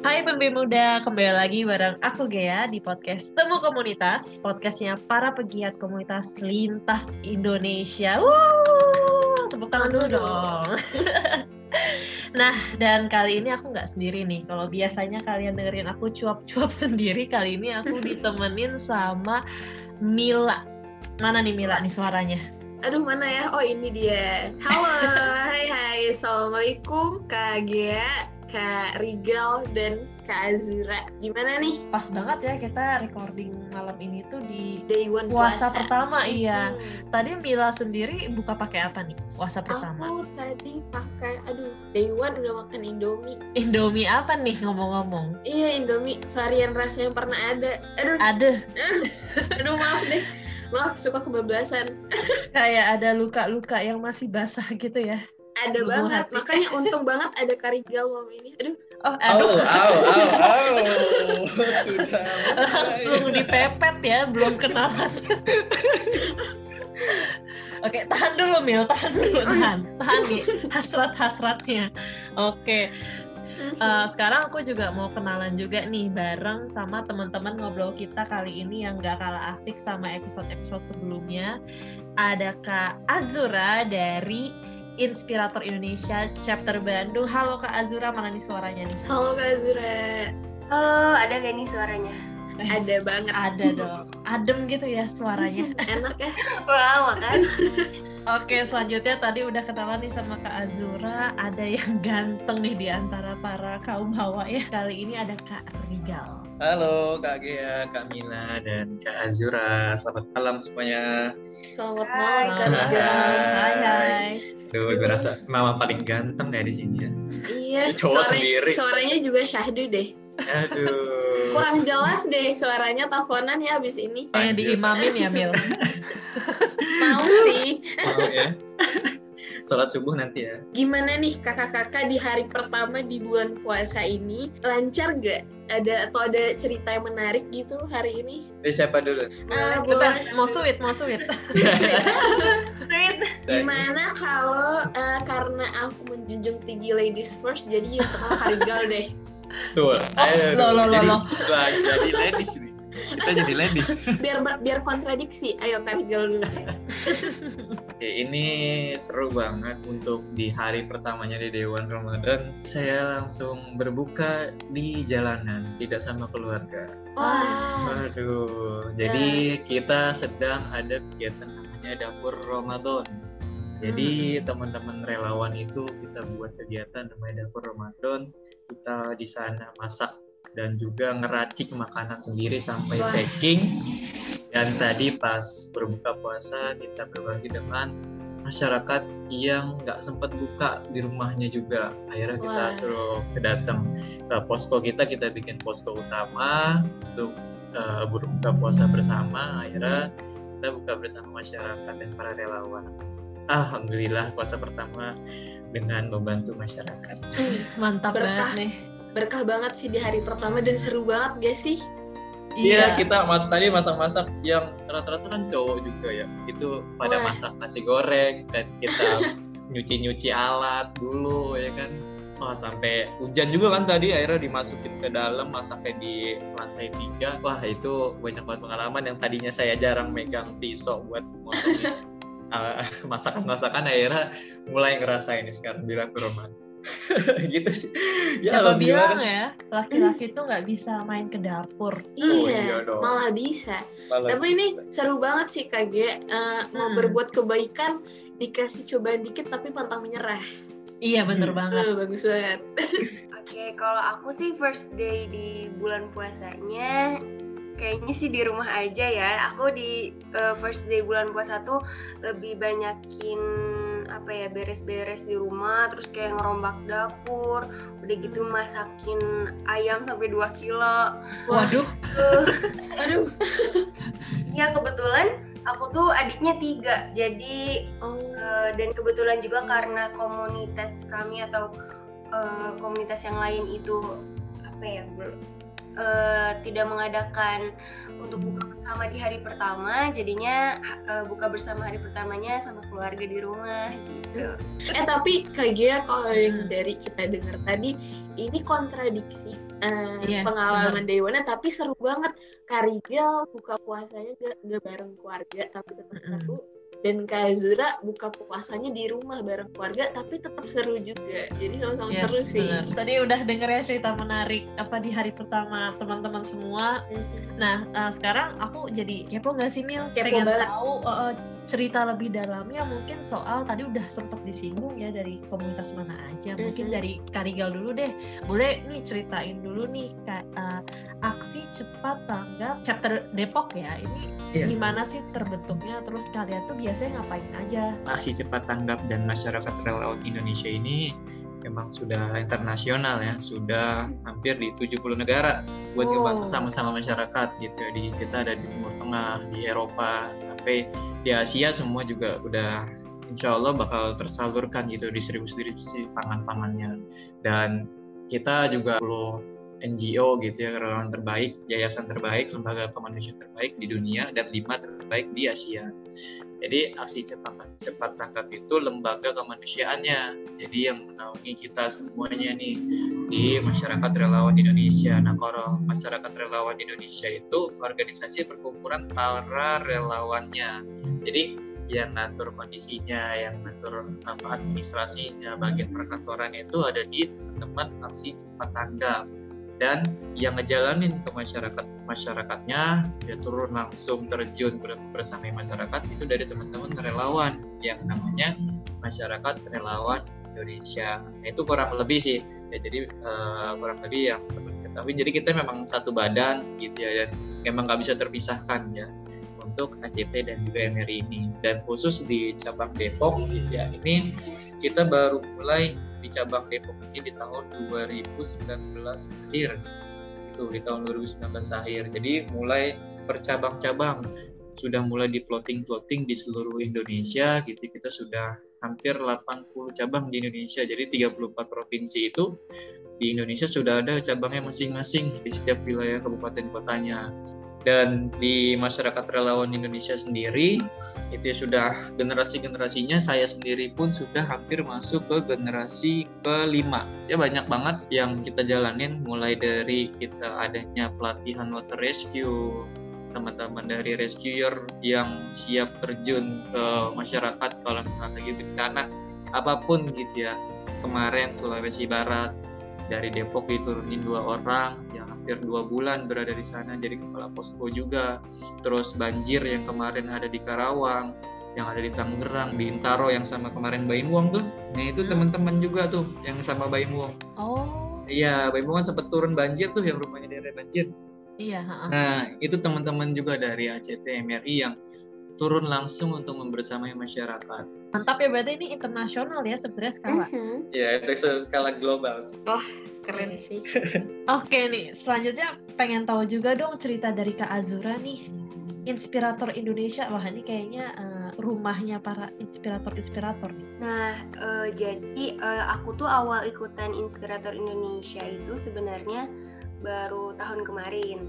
Hai pembi muda, kembali lagi bareng aku Gea di podcast Temu Komunitas, podcastnya para pegiat komunitas lintas Indonesia. Wuh, tepuk tangan dulu dong. nah, dan kali ini aku nggak sendiri nih. Kalau biasanya kalian dengerin aku cuap-cuap sendiri, kali ini aku ditemenin sama Mila. Mana nih Mila nih suaranya? Aduh mana ya? Oh ini dia. Halo, hai hai, assalamualaikum Kak Gia, Kak Rigal dan Kak Azura. Gimana nih? Pas banget ya kita recording malam ini tuh di Day one puasa, puasa. pertama iya. Hmm. Tadi Mila sendiri buka pakai apa nih puasa pertama? Aku tadi pakai, aduh, day one udah makan Indomie. Indomie apa nih ngomong-ngomong? Iya Indomie varian rasa yang pernah ada. Aduh, Ada aduh maaf deh. Maaf suka kebablasan. kayak ada luka-luka yang masih basah gitu ya. Ada Bumbu banget. hati. Makanya untung banget ada Karigal malam ini. Aduh, Oh, aduh. au, au, au. Sudah Langsung dipepet ya, belum kenalan. Oke, tahan dulu Mil, tahan dulu, tahan. Tahan nih, hasrat-hasratnya. Oke, eh, sekarang aku juga mau kenalan juga nih bareng sama teman-teman ngobrol kita kali ini yang gak kalah asik sama episode-episode sebelumnya. Ada Kak Azura dari Inspirator Indonesia Chapter Bandung. Halo Kak Azura, mana nih suaranya nih? halo Kak Azura. Halo, ada gak nih suaranya? Ada banget. Ada dong. Adem gitu ya suaranya. Enak ya? Wah, kan? Oke, selanjutnya tadi udah kenalan nih sama Kak Azura. Ada yang ganteng nih di antara para kaum hawa ya. Kali ini ada Kak Rigal. Halo Kak Gea, Kak Mila, dan Kak Azura. Selamat malam semuanya. Selamat Hai, malam Kak Kak. Hai, hai. Tuh, gue rasa mama paling ganteng ya di sini ya. Iya, Cowok suara- sendiri. suaranya juga syahdu deh. Aduh. Kurang jelas deh suaranya teleponan ya abis ini. Yang diimamin ya, Mil. Mau sih. Mau ya. Sholat subuh nanti ya. Gimana nih kakak-kakak di hari pertama di bulan puasa ini? Lancar gak? Ada atau ada cerita yang menarik gitu hari ini? Dari siapa dulu? Ah, Bebas, boleh. mau sweet, mau sweet. Sweet. Gimana kalau eh, karena aku menjunjung tinggi ladies first, jadi yang pertama Karigal deh. Tuh, ayo. loh, loh, loh, jadi. Wah, jadi ladies nih. Kita jadi ladies. Biar biar kontradiksi. Ayo Karigal dulu. Oke, ini seru banget untuk di hari pertamanya di Dewan Ramadan. Saya langsung berbuka di jalanan, tidak sama keluarga. Wah. Waduh, jadi kita sedang ada kegiatan namanya Dapur Ramadan. Jadi teman-teman relawan itu kita buat kegiatan namanya Dapur Ramadan. Kita di sana masak dan juga ngeracik makanan sendiri sampai Wah. packing. Dan tadi pas berbuka puasa kita berbagi dengan masyarakat yang nggak sempat buka di rumahnya juga. Akhirnya kita Wah. suruh kedatang ke posko kita, kita bikin posko utama untuk uh, berbuka puasa bersama. Akhirnya kita buka bersama masyarakat dan para relawan. Alhamdulillah puasa pertama dengan membantu masyarakat. Mantap Berkah. banget nih. Berkah banget sih di hari pertama dan seru banget gak sih? Iya kita mas tadi masak-masak yang rata-rata kan cowok juga ya. Itu pada Wah. masak nasi goreng, kan kita nyuci-nyuci alat dulu ya kan. Wah sampai hujan juga kan tadi akhirnya dimasukin ke dalam masaknya di lantai tiga. Wah itu banyak banget pengalaman yang tadinya saya jarang megang pisau buat motongin uh, masakan-masakan akhirnya mulai ngerasain ini sekarang di rumah. gitu sih. Ya Siapa alhamdulillah. bilang ya, laki-laki tuh nggak bisa main ke dapur. Oh, iya iya, dong. malah bisa. Malah Tapi ini seru banget sih Kak Ge. Eh, mau Hmm. berbuat kebaikan dikasih cobaan dikit tapi pantang menyerah. Iya, bener Hmm. banget. Eh, bagus banget. Oke, kalau aku sih first day di bulan puasanya kayaknya sih di rumah aja ya. Aku di uh, first day bulan puasa tuh lebih banyakin apa ya beres-beres di rumah, terus kayak ngerombak dapur, udah gitu masakin ayam sampai 2 kilo. Waduh, Aduh. Iya kebetulan aku tuh adiknya tiga, jadi Oh. Eh, dan kebetulan juga karena komunitas kami atau eh, komunitas yang lain itu apa ya eh, tidak mengadakan untuk buka bersama di hari pertama jadinya eh, buka bersama hari pertamanya sama keluarga di rumah gitu Eh tapi Kak Gia kalau yang Hmm. dari kita dengar tadi ini kontradiksi eh, Yes, pengalaman one tapi seru banget Karigel buka puasanya gak, gak bareng keluarga tapi tetap Mm-mm. seru dan Kak Azura buka puasanya di rumah bareng keluarga tapi tetap seru juga jadi sama-sama Yes, seru sih. Tadi udah denger ya cerita menarik apa di hari pertama teman-teman semua. Mhm. Nah, eh, sekarang aku jadi kepo nggak sih Mil? Kepo Pengen banget. tahu eh, cerita lebih dalamnya mungkin soal tadi udah sempet disinggung ya dari komunitas mana aja. Mungkin Mhm. dari Karigal dulu deh. Boleh nih ceritain dulu nih Kak, eh, aksi cepat tanggap chapter Depok ya. Ini Iya. gimana sih terbentuknya? Terus kalian tuh biasanya ngapain aja? aksi cepat tanggap dan masyarakat relawan Indonesia ini memang sudah internasional ya, sudah hampir di 70 negara buat Wow. ngebantu sama-sama masyarakat gitu ya. Di kita ada di Timur Tengah, di Eropa, sampai di Asia semua juga udah insya Allah bakal tersalurkan gitu distribusi-distribusi pangan-pangannya. Dan kita juga perlu NGO gitu ya, relawan terbaik, yayasan terbaik, lembaga kemanusiaan terbaik di dunia, dan lima terbaik di Asia. Jadi aksi cepat cepat tangkap itu lembaga kemanusiaannya. Jadi yang menaungi kita semuanya nih di masyarakat relawan Indonesia. Nah kalau masyarakat relawan Indonesia itu organisasi perkumpulan para relawannya. Jadi yang ngatur kondisinya, yang ngatur apa administrasinya, bagian perkantoran itu ada di teman-teman aksi cepat tanggap dan yang ngejalanin ke masyarakat masyarakatnya dia turun langsung terjun ber- bersama masyarakat itu dari teman-teman relawan yang namanya masyarakat relawan Indonesia. Nah, itu kurang lebih sih. Ya jadi eh, kurang lebih yang perlu diketahui jadi kita memang satu badan gitu ya dan memang nggak bisa terpisahkan ya untuk ACT dan juga MRI ini. Dan khusus di cabang Depok gitu ya ini kita baru mulai di cabang Depok ini di tahun 2019 akhir. Itu di tahun 2019 akhir. Jadi mulai bercabang-cabang. Sudah mulai di plotting-plotting di seluruh Indonesia gitu. Kita sudah hampir 80 cabang di Indonesia. Jadi 34 provinsi itu di Indonesia sudah ada cabangnya masing-masing di setiap wilayah kabupaten kotanya dan di masyarakat relawan Indonesia sendiri itu ya sudah generasi-generasinya saya sendiri pun sudah hampir masuk ke generasi kelima. Ya banyak banget yang kita jalanin mulai dari kita adanya pelatihan water rescue teman-teman dari rescuer yang siap terjun ke masyarakat kalau misalnya lagi bencana apa pun gitu ya. Kemarin Sulawesi Barat dari Depok diturunin dua orang yang hampir dua bulan berada di sana jadi kepala posko juga. Terus banjir yang kemarin ada di Karawang yang ada di Tangerang di Intaro yang sama kemarin Baim Wong tuh. Nah itu teman-teman juga tuh yang sama Baim Wong. Oh, iya Baim Wong kan sempet turun banjir tuh yang rumahnya daerah banjir. Iya. ha-ha. nah itu teman-teman juga dari ACT MRI yang turun langsung untuk membersamai masyarakat Mantap ya berarti ini internasional ya sebenarnya skala. Mhm. ya itu skala global keren sih Oke nih, selanjutnya pengen tahu juga dong cerita dari Kak Azura nih. Inspirator Indonesia, wah ini kayaknya eh, rumahnya para inspirator-inspirator nih. Nah, eh, jadi eh, aku tuh awal ikutan Inspirator Indonesia itu sebenarnya baru tahun kemarin.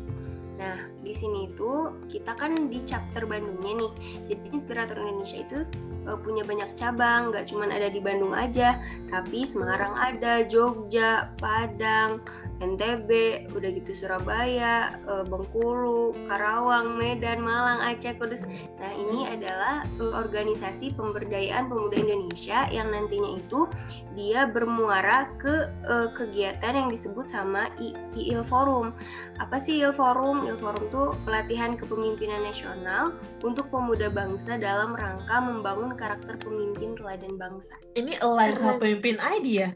Nah, di sini itu kita kan di chapter Bandungnya nih. Jadi Inspirator Indonesia itu eh, punya banyak cabang, nggak cuma ada di Bandung aja, tapi Semarang ada, Jogja, Padang, NTB, udah gitu Surabaya, eh, Bengkulu, Karawang, Medan, Malang, Aceh, Kudus. Nah, ini adalah eh, organisasi pemberdayaan pemuda Indonesia yang nantinya itu dia bermuara ke eh, kegiatan yang disebut sama I- IIL Forum. Apa sih IIL Forum? IIL Forum itu pelatihan kepemimpinan nasional untuk pemuda bangsa dalam rangka membangun karakter pemimpin teladan bangsa. Ini align sama pemimpin ID ya,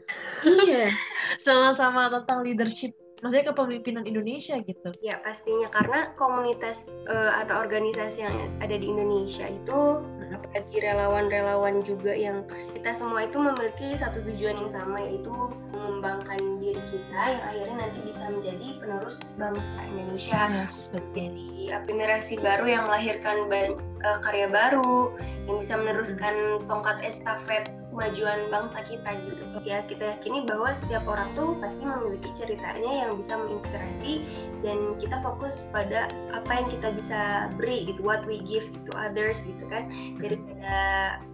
iya sama-sama tentang leadership, maksudnya kepemimpinan Indonesia gitu. Ya pastinya karena komunitas eh, atau organisasi yang ada di Indonesia itu apalagi relawan-relawan juga yang kita semua itu memiliki satu tujuan yang sama yaitu mengembangkan diri kita yang akhirnya nanti bisa menjadi penerus bangsa Indonesia. Yes, betul. Jadi eh, generasi baru yang melahirkan eh, karya baru yang bisa meneruskan tongkat estafet kemajuan bangsa kita gitu. Ya kita yakini bahwa setiap orang tuh pasti memiliki ceritanya yang bisa menginspirasi dan kita fokus pada apa yang kita bisa beri gitu, what we give to others gitu kan. Daripada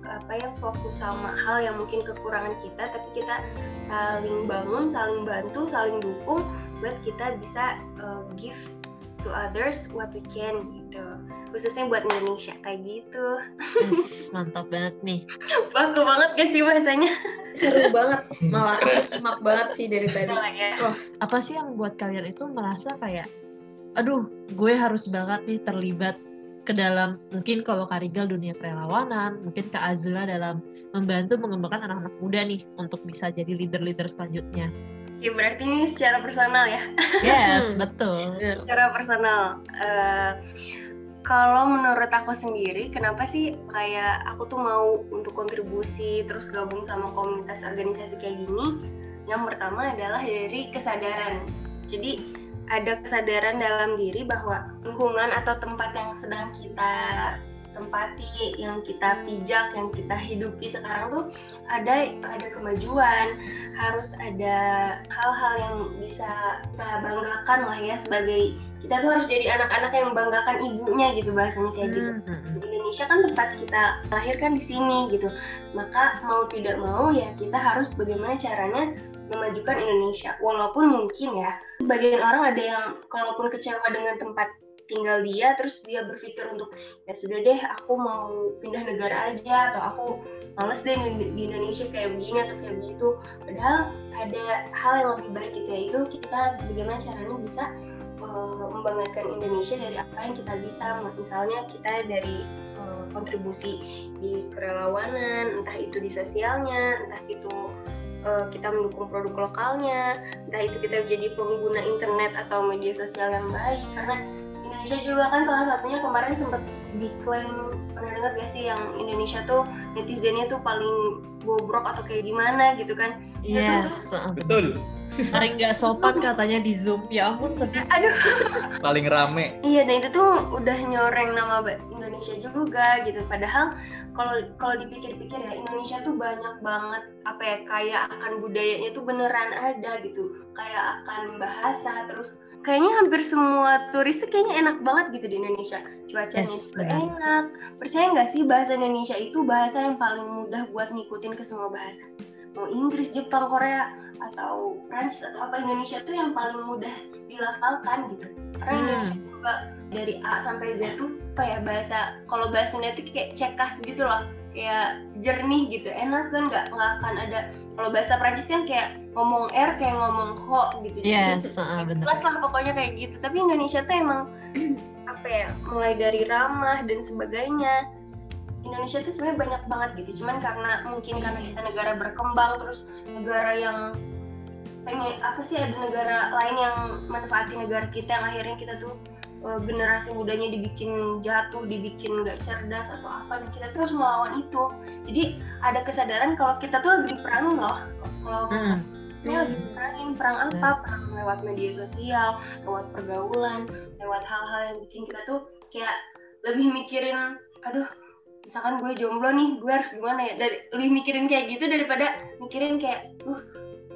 apa ya fokus sama hal yang mungkin kekurangan kita, tapi kita saling bangun, saling bantu, saling dukung buat kita bisa uh, give to others what we can gitu. Khususnya buat Indonesia kayak gitu. Yes, mantap banget nih. baku banget gak sih bahasanya? Seru banget, malah nyimak banget sih dari tadi. Salah ya Apa sih yang buat kalian itu merasa kayak, aduh, gue harus banget nih terlibat ke dalam mungkin kalau Karigal dunia perelawanan, mungkin Kak Azura dalam membantu mengembangkan anak-anak muda nih untuk bisa jadi leader-leader selanjutnya. Ya berarti ini secara personal ya Yes, Hmm. betul. Secara personal eh, kalau menurut aku sendiri kenapa sih kayak aku tuh mau untuk kontribusi terus gabung sama komunitas organisasi kayak gini yang pertama adalah dari kesadaran jadi ada kesadaran dalam diri bahwa lingkungan atau tempat yang sedang kita tempati, yang kita pijak, yang kita hidupi sekarang tuh ada ada kemajuan, harus ada hal-hal yang bisa kita banggakan lah ya sebagai kita tuh harus jadi anak-anak yang membanggakan ibunya gitu bahasanya kayak gitu. Hmm. Di Indonesia kan tempat kita lahir kan di sini gitu. Maka mau tidak mau ya kita harus bagaimana caranya memajukan Indonesia. Walaupun mungkin ya sebagian orang ada yang kalaupun kecewa dengan tempat tinggal dia terus dia berpikir untuk ya sudah deh aku mau pindah negara aja atau aku males deh di Indonesia kayak begini atau kayak begitu. Padahal ada hal yang lebih baik gitu yaitu kita bagaimana caranya bisa uh, membanggakan Indonesia dari apa yang kita bisa. Misalnya kita dari uh, kontribusi di kerelawanan entah itu di sosialnya entah itu uh, kita mendukung produk lokalnya entah itu kita jadi pengguna internet atau media sosial yang baik. Karena Indonesia juga kan salah satunya kemarin sempat diklaim pernah dengar gak sih yang Indonesia tuh netizennya tuh paling bobrok atau kayak gimana gitu kan Yes, Betul. paling nggak sopan katanya di Zoom. Ya ampun sedih. aduh Paling rame. Iya, dan itu tuh udah nyoreng nama Indonesia juga gitu. Padahal kalau kalau dipikir-pikir ya Indonesia tuh banyak banget apa ya kayak akan budayanya tuh beneran ada gitu. Kayak akan bahasa terus kayaknya hampir semua turis tuh kayaknya enak banget gitu di Indonesia. Cuacanya Yes, benar. enak. Percaya nggak sih bahasa Indonesia itu bahasa yang paling mudah buat ngikutin ke semua bahasa. Mau Inggris, Jepang, Korea atau Prancis atau apa Indonesia tuh yang paling mudah dilafalkan gitu. Karena Hmm. Indonesia juga dari A sampai Z tuh ya bahasa kalau bahasa Sunda tuh kayak cekas gitu loh kayak jernih gitu enak kan nggak nggak akan ada kalau bahasa Prancis kan kayak ngomong R kayak ngomong ho gitu. Yes, bener. jelas lah pokoknya kayak gitu. Tapi Indonesia tuh emang apa ya mulai dari ramah dan sebagainya. Indonesia tuh sebenarnya banyak banget gitu. Cuman karena mungkin karena kita negara berkembang terus negara yang pengen apa sih ada negara lain yang manfaati negara kita yang akhirnya kita tuh generasi mudanya dibikin jatuh, dibikin nggak cerdas atau apa dan kita tuh harus melawan itu. Jadi ada kesadaran kalau kita tuh lagi diperangin loh. Kalau Hmm. ini lagi diperangin perang apa? Perang lewat media sosial, lewat pergaulan, lewat hal-hal yang bikin kita tuh kayak lebih mikirin, aduh misalkan gue jomblo nih, gue harus gimana ya? Dari lebih mikirin kayak gitu daripada mikirin kayak, uh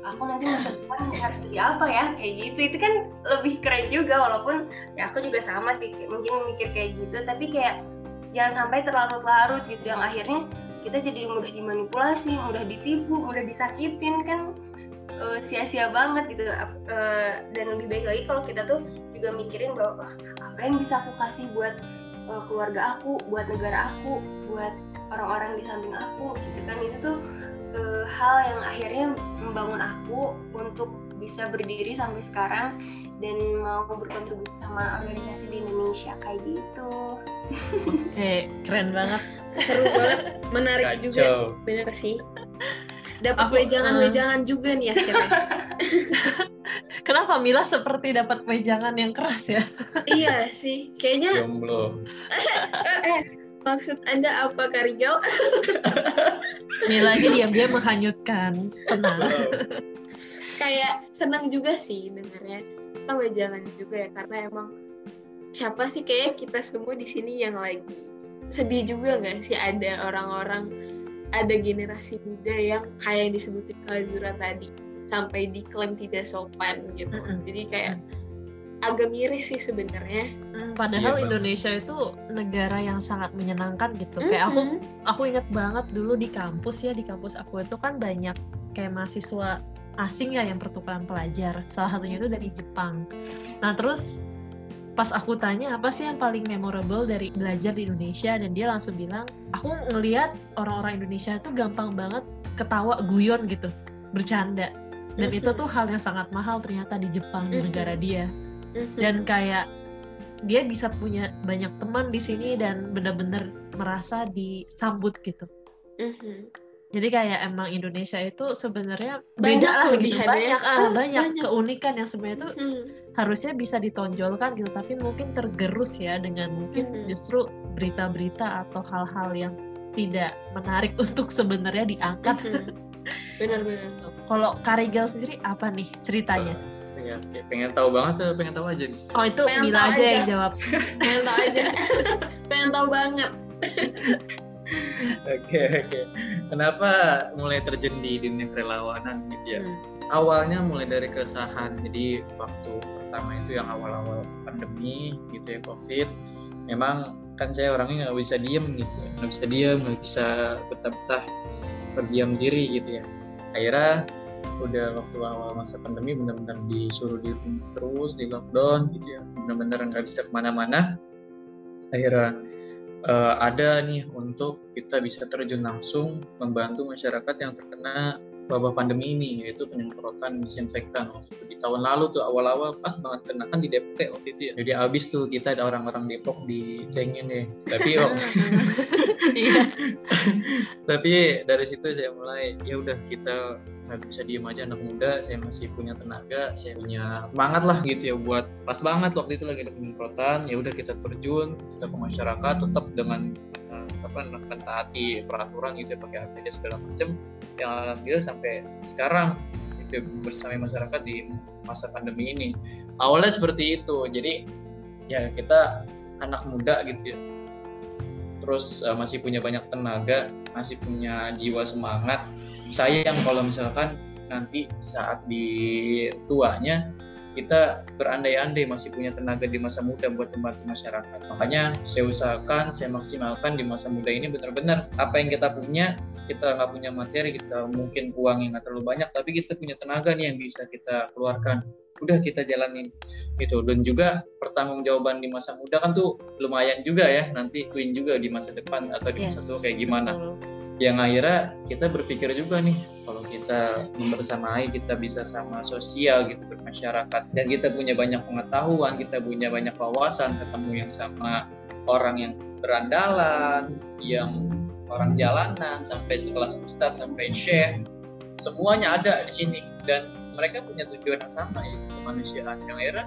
aku nanti masa depan harus jadi apa ya? Kayak gitu. Itu kan lebih keren juga walaupun ya aku juga sama sih mungkin mikir kayak gitu. Tapi kayak jangan sampai terlarut-larut gitu. Yang akhirnya kita jadi mudah dimanipulasi mudah ditipu mudah disakitin kan eh, sia-sia banget gitu. Eh, dan lebih baik lagi kalau kita tuh juga mikirin bahwa "Wah, apa yang bisa aku kasih buat eh, keluarga aku buat negara aku buat orang-orang di samping aku? Gitu kan. Itu tuh eh, hal yang akhirnya membangun aku untuk bisa berdiri sampai sekarang dan mau berkontribusi sama organisasi di Indonesia kayak gitu. Oke, keren banget. Seru banget, menarik juga. Kacau. Bener sih. Dapat wejangan-wejangan juga nih akhirnya. Kenapa Mila seperti dapat wejangan yang keras ya? iya sih, kayaknya Jomblo. eh, eh, maksud anda apa Karigel? Lagi diam-diam menghanyutkan. Tenang. Kayak senang juga sih dengarnya. Kita wejangan juga ya karena emang siapa sih kayak kita semua di sini yang lagi sedih juga nggak sih ada orang-orang ada generasi muda yang kayak yang disebutin Kazura tadi sampai diklaim tidak sopan gitu. Mm-mm. Jadi kayak agak miris sih sebenarnya. Padahal Iya, Bang. Indonesia itu negara yang sangat menyenangkan gitu. Kayak aku aku inget banget dulu di kampus ya di kampus aku itu kan banyak kayak mahasiswa asing ya yang pertukaran pelajar. Salah satunya itu dari Jepang. Nah terus pas aku tanya apa sih yang paling memorable dari belajar di Indonesia dan dia langsung bilang aku ngelihat orang-orang Indonesia itu gampang banget ketawa guyon gitu bercanda dan itu tuh hal yang sangat mahal ternyata di Jepang di negara dia dan kayak dia bisa punya banyak teman di sini dan benar-benar merasa disambut gitu jadi kayak emang Indonesia itu sebenarnya Banyak beda lah gitu banyak ah, Oh, banyak banyak. keunikan yang sebenarnya tuh Mhm. harusnya bisa ditonjolkan gitu tapi mungkin tergerus ya dengan mungkin Mhm. justru berita-berita atau hal-hal yang tidak menarik untuk sebenarnya diangkat. Mhm. Benar-benar. Kalau Karigel sendiri apa nih ceritanya? Ya, kayak pengen tahu banget tuh, pengen tahu aja nih. Oh itu Pengen Mila aja aja. yang jawab. Pengen tahu aja. Pengen tahu banget. Oke oke. Kenapa mulai terjun di dunia kerelawanan gitu ya? Hmm. Awalnya mulai dari keresahan. Jadi waktu pertama itu yang awal-awal pandemi gitu ya COVID. Memang kan saya orangnya nggak bisa diem gitu ya. Nggak bisa diem, nggak bisa betah-betah berdiam diri gitu ya. Akhirnya udah waktu awal masa pandemi benar-benar disuruh di rumah terus di lockdown gitu ya. Benar-benar nggak bisa ke mana-mana. Akhirnya eh, ada nih untuk kita bisa terjun langsung membantu masyarakat yang terkena wabah pandemi ini yaitu penyemprotan disinfektan. Waktu itu di tahun lalu tuh awal-awal pas banget kena kan di Depok ya waktu itu ya. Jadi abis tuh kita ada orang-orang Depok dicengin deh tapi oh, tapi dari situ saya mulai ya udah kita nggak bisa diem aja anak muda saya masih punya tenaga saya punya semangat lah gitu ya buat pas banget waktu itu lagi ada penyemprotan ya udah kita terjun kita ke masyarakat tetap dengan apa mentaati peraturan gitu ya pakai APD segala macam yang alhamdulillah sampai sekarang itu bersama masyarakat di masa pandemi ini. Awalnya seperti itu. Jadi ya kita anak muda gitu ya. Terus eh, masih punya banyak tenaga masih punya jiwa semangat. Sayang kalau misalkan nanti saat di tuanya kita berandai-andai masih punya tenaga di masa muda buat membantu masyarakat. Makanya saya usahakan, saya maksimalkan di masa muda ini benar-benar apa yang kita punya, kita nggak punya materi, kita mungkin uang yang nggak terlalu banyak, tapi kita punya tenaga nih yang bisa kita keluarkan. Udah kita jalanin gitu. Dan juga pertanggungjawaban di masa muda kan tuh lumayan juga ya, nanti twin juga di masa depan atau di masa Yes, tua kayak gimana betul. Yang akhirnya kita berpikir juga nih kalau kita membersamai kita bisa sama sosial gitu bermasyarakat. Dan kita punya banyak pengetahuan kita punya banyak wawasan ketemu yang sama orang yang berandalan yang orang jalanan sampai sekelas ustadz sampai syekh. Semuanya ada di sini. Dan mereka punya tujuan yang sama ya kemanusiaan. Yang akhirnya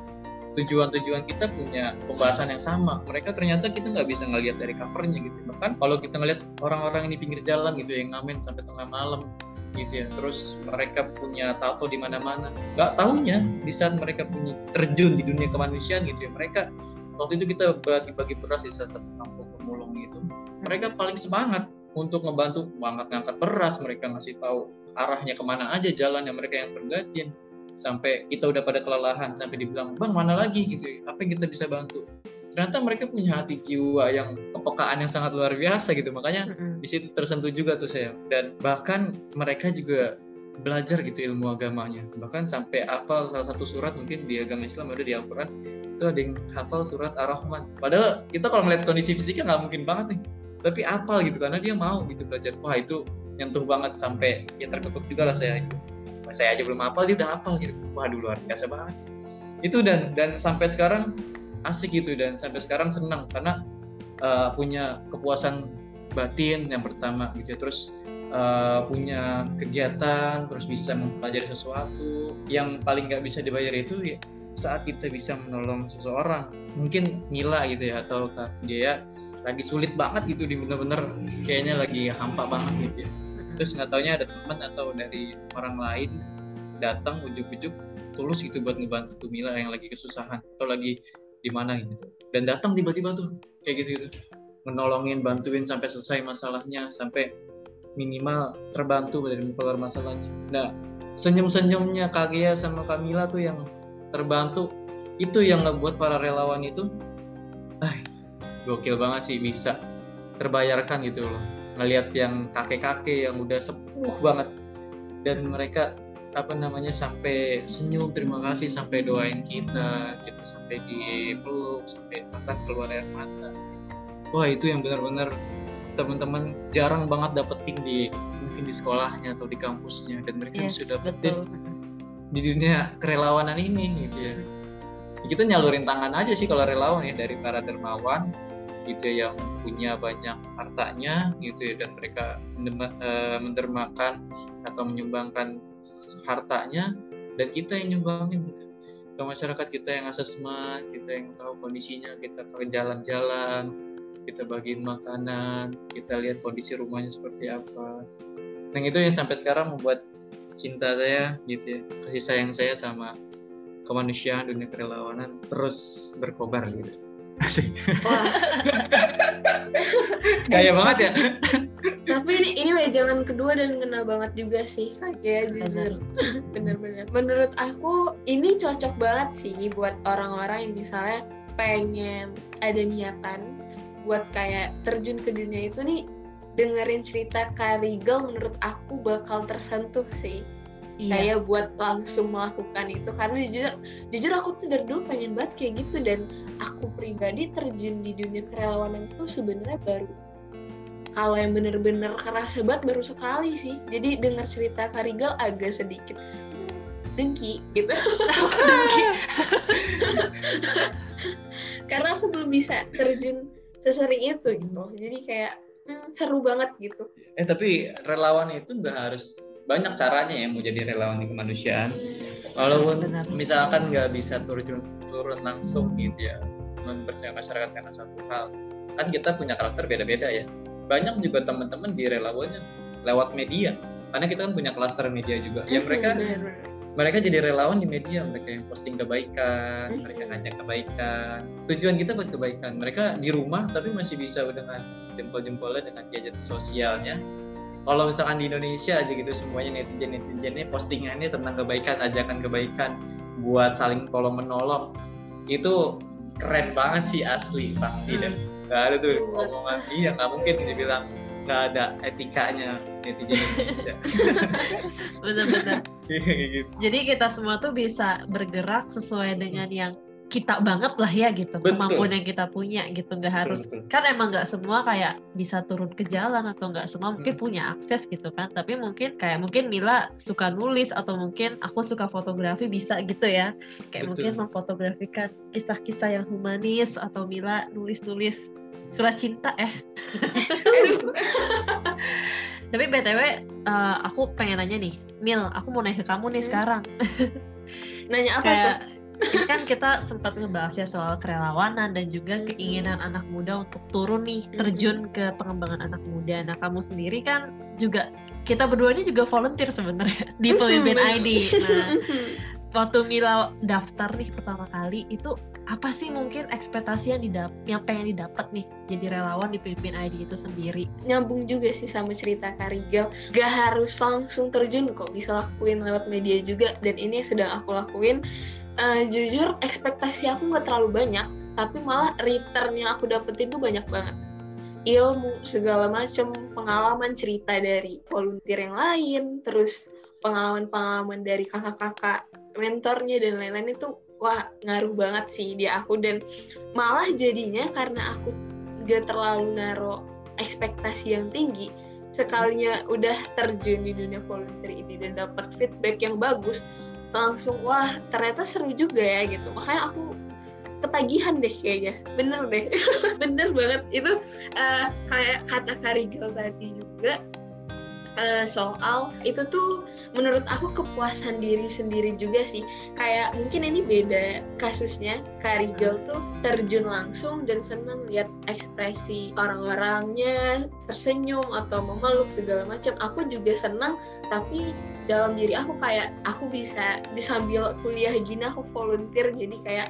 tujuan-tujuan kita punya pembahasan yang sama. Mereka ternyata kita nggak bisa ngelihat dari covernya gitu. Bahkan kalau kita ngelihat orang-orang ini pinggir jalan gitu yang ngamen sampai tengah malam gitu ya. Terus mereka punya tato di mana-mana. Nggak tahunya di saat mereka punya terjun di dunia kemanusiaan gitu ya. Mereka waktu itu kita bagi-bagi beras di salah satu kampung pemulung gitu. Mereka paling semangat untuk ngebantu ngangkat-ngangkat beras. Mereka ngasih tahu arahnya ke mana aja jalan yang mereka yang bergantian sampai kita udah pada kelelahan sampai dibilang bang mana lagi? Gitu ya, apa yang kita bisa bantu? Ternyata mereka punya hati jiwa yang kepekaan yang sangat luar biasa gitu. Makanya di situ tersentuh juga tuh saya dan bahkan mereka juga belajar gitu ilmu agamanya. Bahkan sampai hafal salah satu surat mungkin di agama Islam ada di Al-Quran itu ada yang hafal surat Ar-Rahman. Padahal kita kalau ngeliat kondisi fisiknya nggak mungkin banget nih. Tapi hafal gitu karena dia mau gitu belajar. Wah itu nyentuh banget sampai ya terkekuk juga lah saya itu saya aja belum hafal dia udah hafal gitu. Waduh luar biasa banget. Itu dan dan sampai sekarang asik gitu dan sampai sekarang senang. Karena uh, punya kepuasan batin yang pertama gitu ya. terus uh, punya kegiatan terus bisa mempelajari sesuatu. Yang paling nggak bisa dibayar itu ya saat kita bisa menolong seseorang. Mungkin Mila gitu ya atau dia lagi sulit banget gitu di bener-bener kayaknya lagi hampa banget gitu ya terus nggak taunya ada teman atau dari orang lain datang ujuk-ujuk tulus gitu buat ngebantu Mila yang lagi kesusahan atau lagi di mana gitu. Dan datang tiba-tiba tuh kayak gitu gitu menolongin bantuin sampai selesai masalahnya sampai minimal terbantu dari keluar masalahnya. Nah senyum-senyumnya Kagia sama Kamila tuh yang terbantu itu yang ngebuat para relawan itu ah gokil banget sih bisa terbayarkan gitu loh ngelihat yang kakek-kakek yang udah sepuh banget. Dan mereka apa namanya sampai senyum terima kasih sampai doain kita kita sampai dipeluk sampai bahkan keluar air mata. Wah itu yang benar-benar teman-teman jarang banget dapetin di mungkin di sekolahnya atau di kampusnya. Dan mereka Yes, sudah dapetin betul. di dunia kerelawanan ini gitu ya. Kita nyalurin tangan aja sih kalau relawan ya dari para dermawan gitu ya yang punya banyak hartanya gitu ya dan mereka mendema- eh, mendermakan atau menyumbangkan hartanya dan kita yang nyumbangin gitu. Ke masyarakat kita yang asesmen kita yang tahu kondisinya kita ke jalan-jalan kita bagiin makanan kita lihat kondisi rumahnya seperti apa. Yang itu yang sampai sekarang membuat cinta saya gitu ya kasih sayang saya sama kemanusiaan dunia kerelawanan terus berkobar gitu Asik. Wah, Gaya banget ya. Tapi ini ini wejangan kedua dan kena banget juga sih kayak jujur. Bener-bener menurut aku ini cocok banget sih buat orang-orang yang misalnya pengen ada niatan buat kayak terjun ke dunia itu nih. Dengerin cerita Karigal menurut aku bakal tersentuh sih Iya. kayak buat langsung melakukan itu. Karena jujur jujur aku tuh dari dulu pengen banget kayak gitu. Dan aku pribadi terjun di dunia kerelawanan tuh sebenarnya baru kalau yang bener-bener kerasa banget baru sekali sih. Jadi dengar cerita Karigal agak sedikit hmm, dengki gitu. Karena aku belum bisa terjun sesering itu gitu. Jadi kayak hmm, seru banget gitu. Eh tapi relawan itu nggak harus banyak caranya ya mau jadi relawan di kemanusiaan. Walaupun misalkan nggak bisa turun turun langsung gitu ya mempercayai masyarakat karena satu hal. Kan kita punya karakter beda-beda ya. Banyak juga teman-teman di relawannya lewat media. Karena kita kan punya klaster media juga. Ya mereka mereka jadi relawan di media. Mereka yang posting kebaikan mereka ngajak kebaikan. Tujuan kita buat kebaikan. Mereka di rumah tapi masih bisa dengan jempol-jempolnya dengan gadget sosialnya kalau misalkan di Indonesia aja gitu semuanya netizen netizennya postingannya tentang kebaikan ajakan kebaikan buat saling tolong menolong itu keren banget sih asli pasti dan nggak ada tuh Bener. omongan iya nggak mungkin dibilang nggak ada etikanya netizen Indonesia Benar-benar. Iya, gitu. Jadi kita semua tuh bisa bergerak sesuai dengan yang kita banget lah ya gitu Betul. kemampuan yang kita punya gitu nggak harus betul. kan emang nggak semua kayak bisa turun ke jalan atau nggak semua mungkin Hmm. punya akses gitu kan tapi mungkin kayak mungkin Mila suka nulis atau mungkin aku suka fotografi bisa gitu ya kayak Betul. mungkin memfotografikan kisah-kisah yang humanis atau Mila nulis-nulis surat cinta eh tapi btw eh, aku pengen nanya nih Mil aku mau nanya ke kamu nih Hmm. sekarang nanya apa tuh kayak ini kan kita sempat ngebahas ya soal kerelawanan dan juga keinginan anak muda untuk turun nih terjun ke pengembangan anak muda. Nah kamu sendiri kan juga kita berdua ini juga volunteer sebenarnya di pemimpin ID. Nah waktu Mila daftar nih pertama kali itu apa sih mungkin ekspektasi yang didap yang pengen didapat nih jadi relawan di pemimpin ID itu sendiri? nyambung juga sih sama cerita Karigel gak harus langsung terjun kok bisa lakuin lewat media juga. Dan ini yang sedang aku lakuin Eh, jujur ekspektasi aku nggak terlalu banyak tapi malah return yang aku dapetin tuh banyak banget. Ilmu segala macam pengalaman cerita dari volunteer yang lain terus pengalaman-pengalaman dari kakak-kakak mentornya dan lain-lain itu wah ngaruh banget sih di aku. Dan malah jadinya karena aku gak terlalu naro ekspektasi yang tinggi sekalinya udah terjun di dunia volunteer ini dan dapat feedback yang bagus langsung wah ternyata seru juga ya gitu. Makanya aku ketagihan deh kayaknya. Bener deh. Bener banget. Itu eh, kayak kata Karigel tadi juga eh, soal itu tuh menurut aku kepuasan diri sendiri juga sih. Kayak mungkin ini beda kasusnya. Karigel tuh terjun langsung dan seneng lihat ekspresi orang-orangnya tersenyum atau memeluk segala macam. Aku juga senang tapi dalam diri aku kayak aku bisa di sambil kuliah gini aku volunteer. Jadi kayak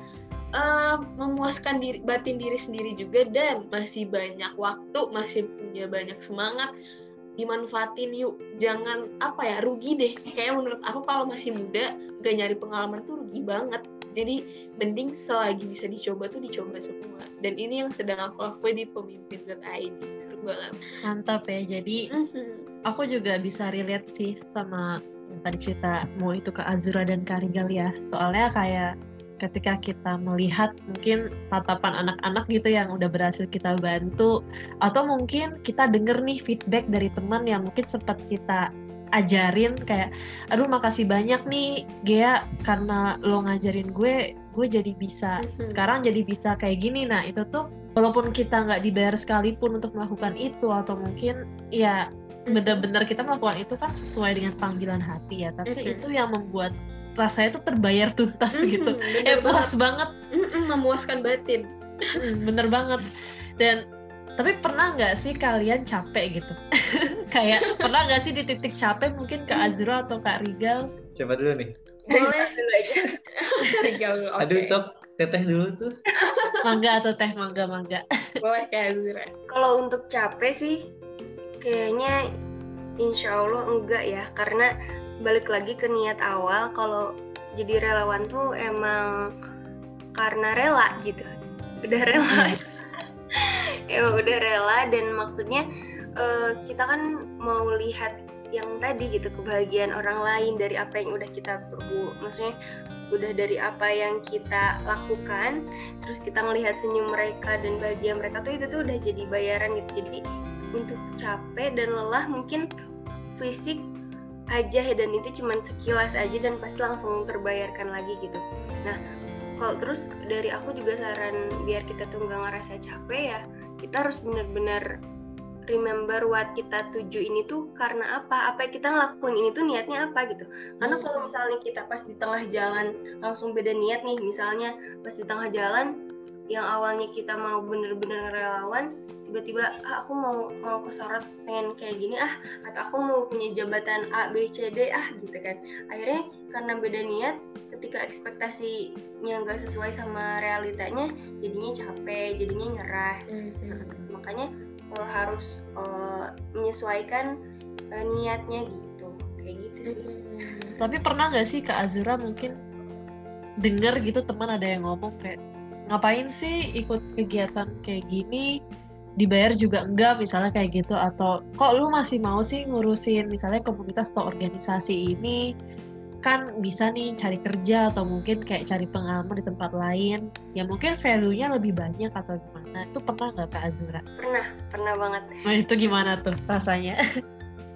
eh, memuaskan diri batin diri sendiri juga. Dan masih banyak waktu masih punya banyak semangat dimanfaatin yuk. Jangan apa ya rugi deh. Kayak menurut aku kalau masih muda gak nyari pengalaman tuh rugi banget. Jadi mending selagi bisa dicoba tuh dicoba semua. Dan ini yang sedang aku lakuin di pemimpin.id seru banget. Mantap ya. Jadi Mhm. aku juga bisa relate sih sama yang tadi cerita mau itu ke Azura dan Karigal ya. Soalnya kayak ketika kita melihat mungkin tatapan anak-anak gitu yang udah berhasil kita bantu atau mungkin kita denger nih feedback dari teman yang mungkin sempat kita ajarin kayak aduh makasih banyak nih Gea karena lo ngajarin gue gue jadi bisa Mhm. sekarang jadi bisa kayak gini nah itu tuh walaupun kita nggak dibayar sekalipun untuk melakukan itu atau mungkin ya benar-benar kita melakukan itu kan sesuai dengan panggilan hati ya tapi Mhm. itu yang membuat rasanya tuh terbayar tuntas Mhm, gitu bener eh banget. puas banget Mm-mm, memuaskan batin. Hmm, bener banget dan tapi pernah nggak sih kalian capek gitu kayak pernah nggak sih di titik capek mungkin ke Azra atau Kak Rigal Siapa dulu nih? Boleh dulu aja. Rigal. Aduh, sok teteh dulu tuh. mangga atau teh mangga mangga Boleh kayak Azura. Kalau untuk capek sih, kayaknya insya Allah enggak ya, karena balik lagi ke niat awal. Kalau jadi relawan tuh emang karena rela gitu, udah rela, Yes. emang udah rela dan maksudnya eh, kita kan mau lihat yang tadi gitu kebahagiaan orang lain dari apa yang udah kita perbu, maksudnya udah dari apa yang kita lakukan terus kita melihat senyum mereka dan bahagia mereka tuh itu tuh udah jadi bayaran gitu jadi untuk capek dan lelah mungkin fisik aja dan itu cuman sekilas aja dan pasti langsung terbayarkan lagi gitu nah kalau terus dari aku juga saran biar kita tuh nggak ngerasa capek ya kita harus bener-bener remember what kita tuju ini tuh karena apa apa yang kita ngelakuin ini tuh niatnya apa gitu karena Hmm. kalau misalnya kita pas di tengah jalan langsung beda niat nih misalnya pas di tengah jalan yang awalnya kita mau bener-bener relawan tiba-tiba ah, aku mau mau kesorot pengen kayak gini ah atau aku mau punya jabatan A B C D ah gitu kan akhirnya karena beda niat ketika ekspektasinya nggak sesuai sama realitanya jadinya capek jadinya nyerah Mhm. makanya eh, harus eh, menyesuaikan eh, niatnya gitu kayak gitu sih Mhm. tapi pernah nggak sih Kak Azura mungkin denger gitu teman ada yang ngomong kayak ngapain sih ikut kegiatan kayak gini? Dibayar juga enggak misalnya kayak gitu. Atau kok lu masih mau sih ngurusin misalnya komunitas atau organisasi ini? Kan bisa nih cari kerja atau mungkin kayak cari pengalaman di tempat lain. Ya mungkin value-nya lebih banyak atau gimana? Itu pernah nggak Kak Azura? pernah pernah banget. Nah itu gimana tuh rasanya?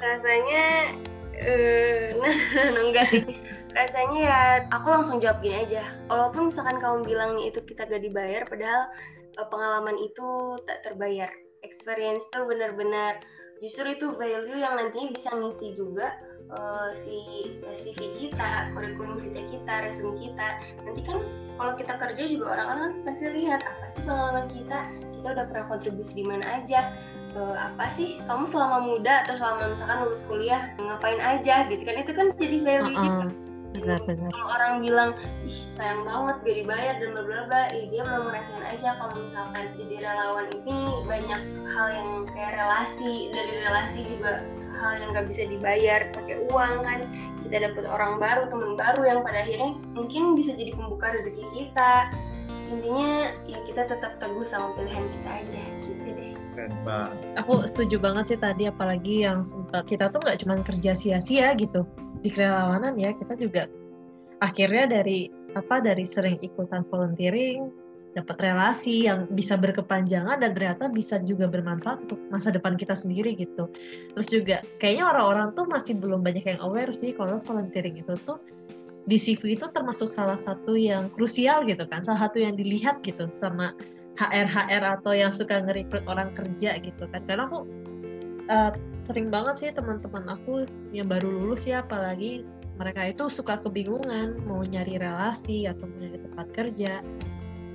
rasanya nah, enggak sih. Rasanya ya aku langsung jawab gini aja. Walaupun misalkan kamu bilang itu kita gak dibayar padahal eh, pengalaman itu tak terbayar. Experience tuh benar-benar justru itu value yang nantinya bisa ngisi juga eh, si CV kita kurikulum kita kita resume kita. Nanti kan kalau kita kerja juga orang-orang kan pasti lihat apa sih pengalaman kita? Kita udah pernah kontribusi di mana aja eh, apa sih? Kamu selama muda atau selama misalkan lulus kuliah ngapain aja gitu kan? Itu kan jadi value juga. Benar-benar. kalau orang bilang ih sayang banget gak dibayar dan bla eh, dia belum ngerasain aja kalau misalkan jadi relawan ini banyak hal yang kayak relasi dari relasi juga hal yang nggak bisa dibayar pakai uang kan. Kita dapat orang baru teman baru yang pada akhirnya mungkin bisa jadi pembuka rezeki kita. Intinya ya kita tetap teguh sama pilihan kita aja Keren aku setuju banget sih tadi apalagi yang sempat kita tuh nggak cuma kerja sia-sia gitu di kerelawanan ya kita juga akhirnya dari apa dari sering ikutan volunteering dapat relasi yang bisa berkepanjangan dan ternyata bisa juga bermanfaat untuk masa depan kita sendiri gitu. Terus juga kayaknya orang-orang tuh masih belum banyak yang aware sih kalau volunteering itu tuh di CV itu termasuk salah satu yang krusial gitu kan salah satu yang dilihat gitu sama HR HR atau yang suka ngerekrut orang kerja gitu kan. Karena aku uh, sering banget sih teman-teman aku yang baru lulus ya apalagi mereka itu suka kebingungan mau nyari relasi atau mau nyari tempat kerja.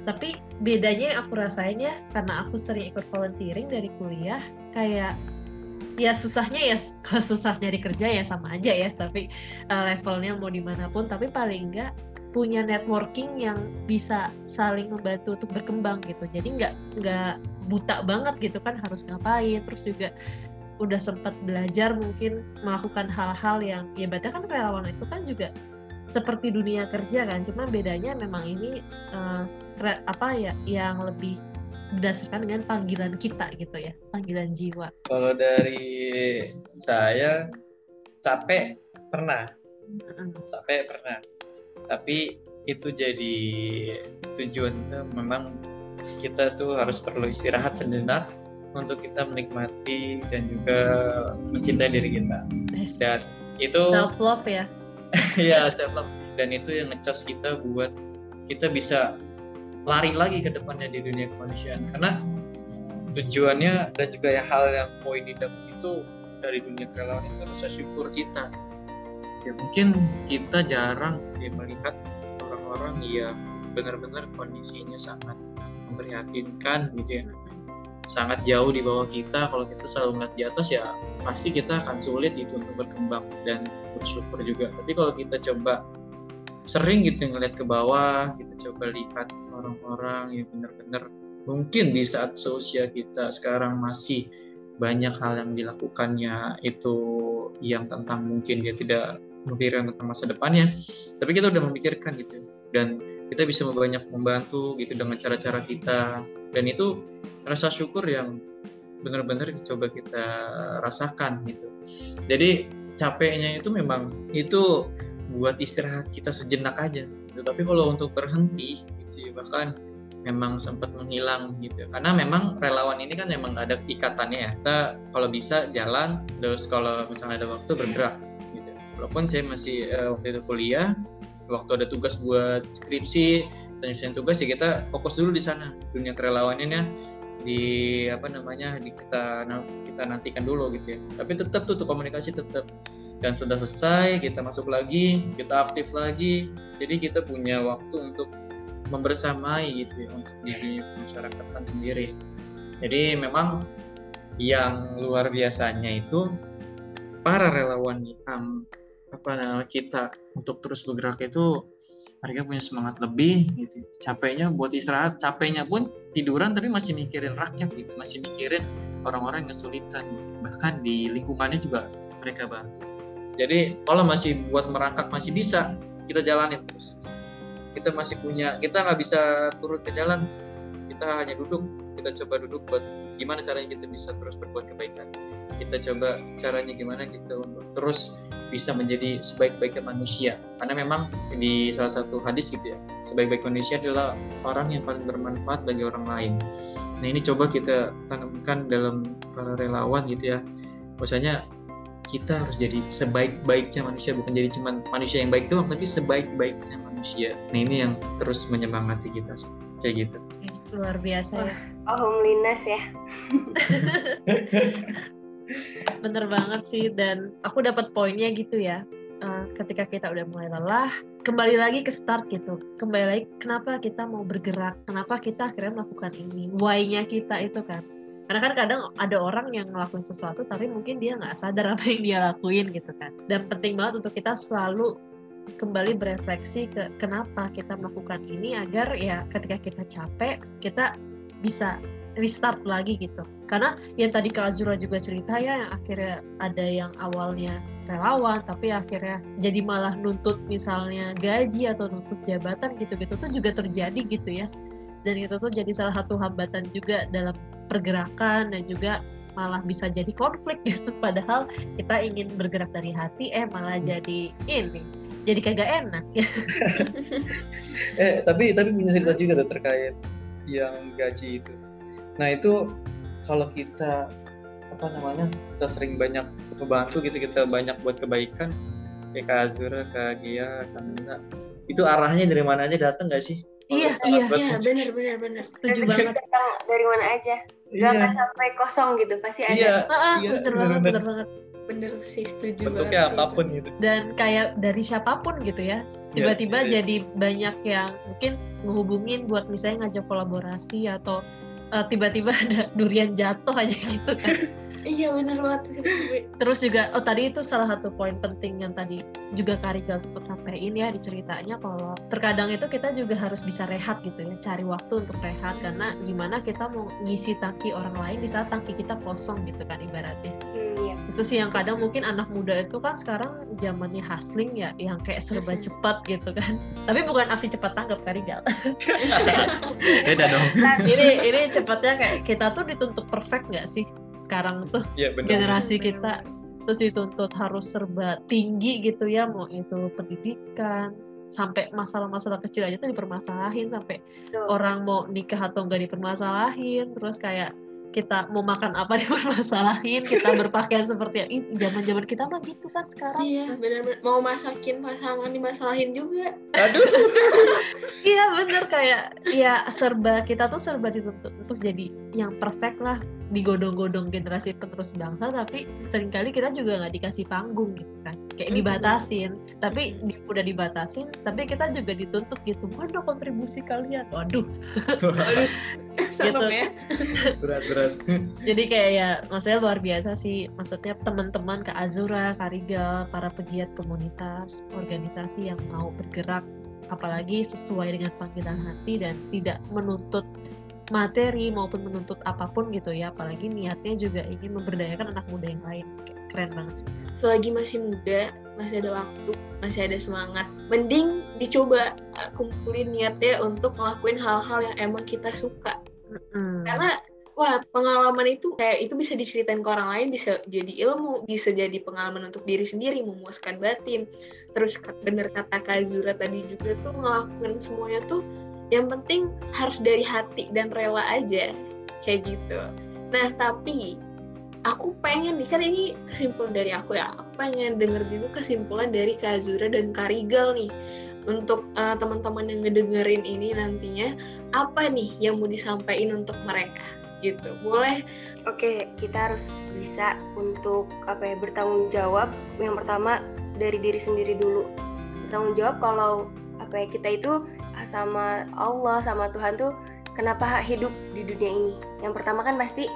Tapi bedanya yang aku rasain ya karena aku sering ikut volunteering dari kuliah kayak ya susahnya ya susah nyari kerja ya sama aja ya tapi uh, levelnya mau di mana pun tapi paling enggak punya networking yang bisa saling membantu untuk berkembang gitu. Jadi nggak nggak buta banget gitu kan harus ngapain. Terus juga udah sempat belajar mungkin melakukan hal-hal yang ya berarti kan relawan itu kan juga seperti dunia kerja kan. Cuma bedanya memang ini uh, re, apa ya yang lebih berdasarkan dengan panggilan kita gitu ya panggilan jiwa. Kalau dari saya capek pernah. Capek pernah tapi itu jadi tujuan tuh memang kita tuh harus perlu istirahat sejenak untuk kita menikmati dan juga mencintai diri kita. Dan itu self love ya? Ya self love dan itu yang ngecas kita buat kita bisa lari lagi ke depannya di dunia kemanusiaan. Karena tujuannya dan juga ya hal yang poin didapat itu dari dunia kerelawan itu rasa syukur kita ya mungkin kita jarang ya, melihat orang-orang yang benar-benar kondisinya sangat memprihatinkan gitu ya. Sangat jauh di bawah kita kalau kita selalu melihat di atas ya pasti kita akan sulit itu untuk berkembang dan bersyukur juga. Tapi kalau kita coba sering gitu ngeliat ke bawah kita coba lihat orang-orang yang benar-benar mungkin di saat seusia kita sekarang masih banyak hal yang dilakukannya itu yang tentang mungkin dia tidak memikirkan tentang masa depannya. Tapi kita udah memikirkan gitu. Dan kita bisa banyak membantu gitu dengan cara-cara kita. Dan itu rasa syukur yang benar-benar coba kita rasakan gitu. Jadi capeknya itu memang itu buat istirahat kita sejenak aja. Gitu. tapi kalau untuk berhenti gitu ya, bahkan memang sempat menghilang gitu. Karena memang relawan ini kan memang ada ikatannya ya. Kita kalau bisa jalan terus kalau misalnya ada waktu bergerak walaupun saya masih eh, waktu itu kuliah waktu ada tugas buat skripsi nyusun tugas ya kita fokus dulu di sana dunia kerelawanannya di apa namanya di kita kita nantikan dulu gitu ya. Tapi tetap tuh, tuh komunikasi tetap dan sudah selesai kita masuk lagi kita aktif lagi jadi kita punya waktu untuk membersamai gitu ya untuk diri masyarakatan sendiri. Jadi memang yang luar biasanya itu para relawan apa namanya kita untuk terus bergerak itu mereka punya semangat lebih gitu. Capeknya buat istirahat capeknya pun tiduran tapi masih mikirin rakyat gitu masih mikirin orang-orang yang kesulitan. Gitu. bahkan di lingkungannya juga mereka bantu. Jadi kalau masih buat merangkak masih bisa kita jalanin terus. Kita masih punya kita nggak bisa turun ke jalan. Kita hanya duduk kita coba duduk buat gimana caranya kita bisa terus berbuat kebaikan? Kita coba caranya gimana kita untuk terus bisa menjadi sebaik-baiknya manusia. Karena memang di salah satu hadis gitu ya sebaik-baik manusia adalah orang yang paling bermanfaat bagi orang lain. Nah ini coba kita tanamkan dalam para relawan gitu ya. Maksudnya kita harus jadi sebaik-baiknya manusia bukan jadi cuma manusia yang baik doang tapi sebaik-baiknya manusia. Nah ini yang terus menyemangati kita kayak gitu luar biasa ya. Alhamdulillah ya. Bener banget sih dan aku dapat poinnya gitu ya. Uh, ketika kita udah mulai lelah kembali lagi ke start gitu. Kembali lagi kenapa kita mau bergerak? Kenapa kita akhirnya melakukan ini? Why-nya kita itu kan. Karena kan kadang ada orang yang ngelakuin sesuatu tapi mungkin dia nggak sadar apa yang dia lakuin gitu kan. Dan penting banget untuk kita selalu kembali berefleksi ke kenapa kita melakukan ini agar ya ketika kita capek kita bisa restart lagi gitu. Karena yang tadi Kak Azura juga cerita ya yang akhirnya ada yang awalnya relawan tapi akhirnya jadi malah nuntut misalnya gaji atau nuntut jabatan gitu-gitu tuh juga terjadi gitu ya. Dan itu tuh jadi salah satu hambatan juga dalam pergerakan dan juga malah bisa jadi konflik gitu. Padahal kita ingin bergerak dari hati eh malah jadi ini jadi kagak enak. Ya eh tapi tapi punya cerita juga tuh terkait yang gaji itu. Nah itu kalau kita apa namanya kita sering banyak membantu gitu kita banyak buat kebaikan kayak Kak Azura, Kak Gia, Kak Nina itu arahnya dari mana aja datang nggak sih? iya iya Iya benar benar benar. setuju Rezeki banget. Datang dari mana aja? Iya, Gak akan sampai kosong gitu pasti ada. Iya, Ah, iya, bener banget bener-bener. bener banget. Bener sih setuju bentuknya apa pun gitu. dan kayak dari siapa pun gitu ya tiba-tiba Iya, iya. jadi banyak yang mungkin menghubungin buat misalnya ngajak kolaborasi atau uh, tiba-tiba ada durian jatuh aja gitu kan Iya benar banget. Terus juga oh tadi itu salah satu poin penting yang tadi juga Karika sempat sampaikan ya di ceritanya kalau terkadang itu kita juga harus bisa rehat gitu ya cari waktu untuk rehat. Karena gimana kita mau ngisi tangki orang lain di saat tangki kita kosong gitu kan ibaratnya. Hmm, iya. itu sih yang kadang mungkin anak muda itu kan sekarang zamannya hustling ya yang kayak serba Mhm. cepat gitu kan. Tapi bukan aksi cepat tanggap Karigal Beda dong. ini ini cepatnya kayak kita tuh dituntut perfect nggak sih sekarang tuh Iya benar. generasi Bener, kita terus dituntut harus serba tinggi gitu ya mau itu pendidikan sampai masalah-masalah kecil aja tuh dipermasalahin sampai Betul. orang mau nikah atau enggak dipermasalahin terus kayak kita mau makan apa dipermasalahin kita berpakaian seperti yang zaman zaman kita mah gitu kan sekarang Iya, benar-benar mau masakin pasangan dimasalahin juga. Aduh. iya bener kayak ya serba kita tuh serba dituntut untuk jadi yang perfect lah digodong-godong generasi penerus bangsa tapi sering kali kita juga nggak dikasih panggung gitu kan kayak dibatasin. Tapi di- udah dibatasin tapi kita juga dituntut gitu mana kontribusi kalian. Waduh. Serem Gitu. ya. berat berat. jadi kayak ya maksudnya luar biasa sih. Maksudnya teman-teman Kak Azura, Kak Rigal, para pegiat komunitas, organisasi yang mau bergerak apalagi sesuai dengan panggilan hati dan tidak menuntut materi maupun menuntut apa pun gitu ya. Apalagi niatnya juga ingin memberdayakan anak muda yang lain. Kayak keren banget. Selagi masih muda, masih ada waktu, masih ada semangat, mending dicoba uh, kumpulin niatnya untuk ngelakuin hal-hal yang emang kita suka. Karena wah pengalaman itu kayak itu bisa diceritain ke orang lain, bisa jadi ilmu, bisa jadi pengalaman untuk diri sendiri, memuaskan batin. Terus bener kata Kak Zura tadi juga tuh ngelakuin semuanya tuh yang penting harus dari hati dan rela aja kayak gitu. Nah tapi aku pengen nih kan ini kesimpulan dari aku ya. Aku pengen denger juga kesimpulan dari Kak Zura dan Kak Rigal nih untuk uh, teman-teman yang ngedengerin ini nantinya apa nih yang mau disampaikan untuk mereka gitu boleh Oke, kita harus bisa untuk apa ya bertanggung jawab. Yang pertama dari diri sendiri dulu. Bertanggung jawab kalau apa ya kita itu sama Allah sama Tuhan tuh kenapa hidup di dunia ini. Yang pertama kan pasti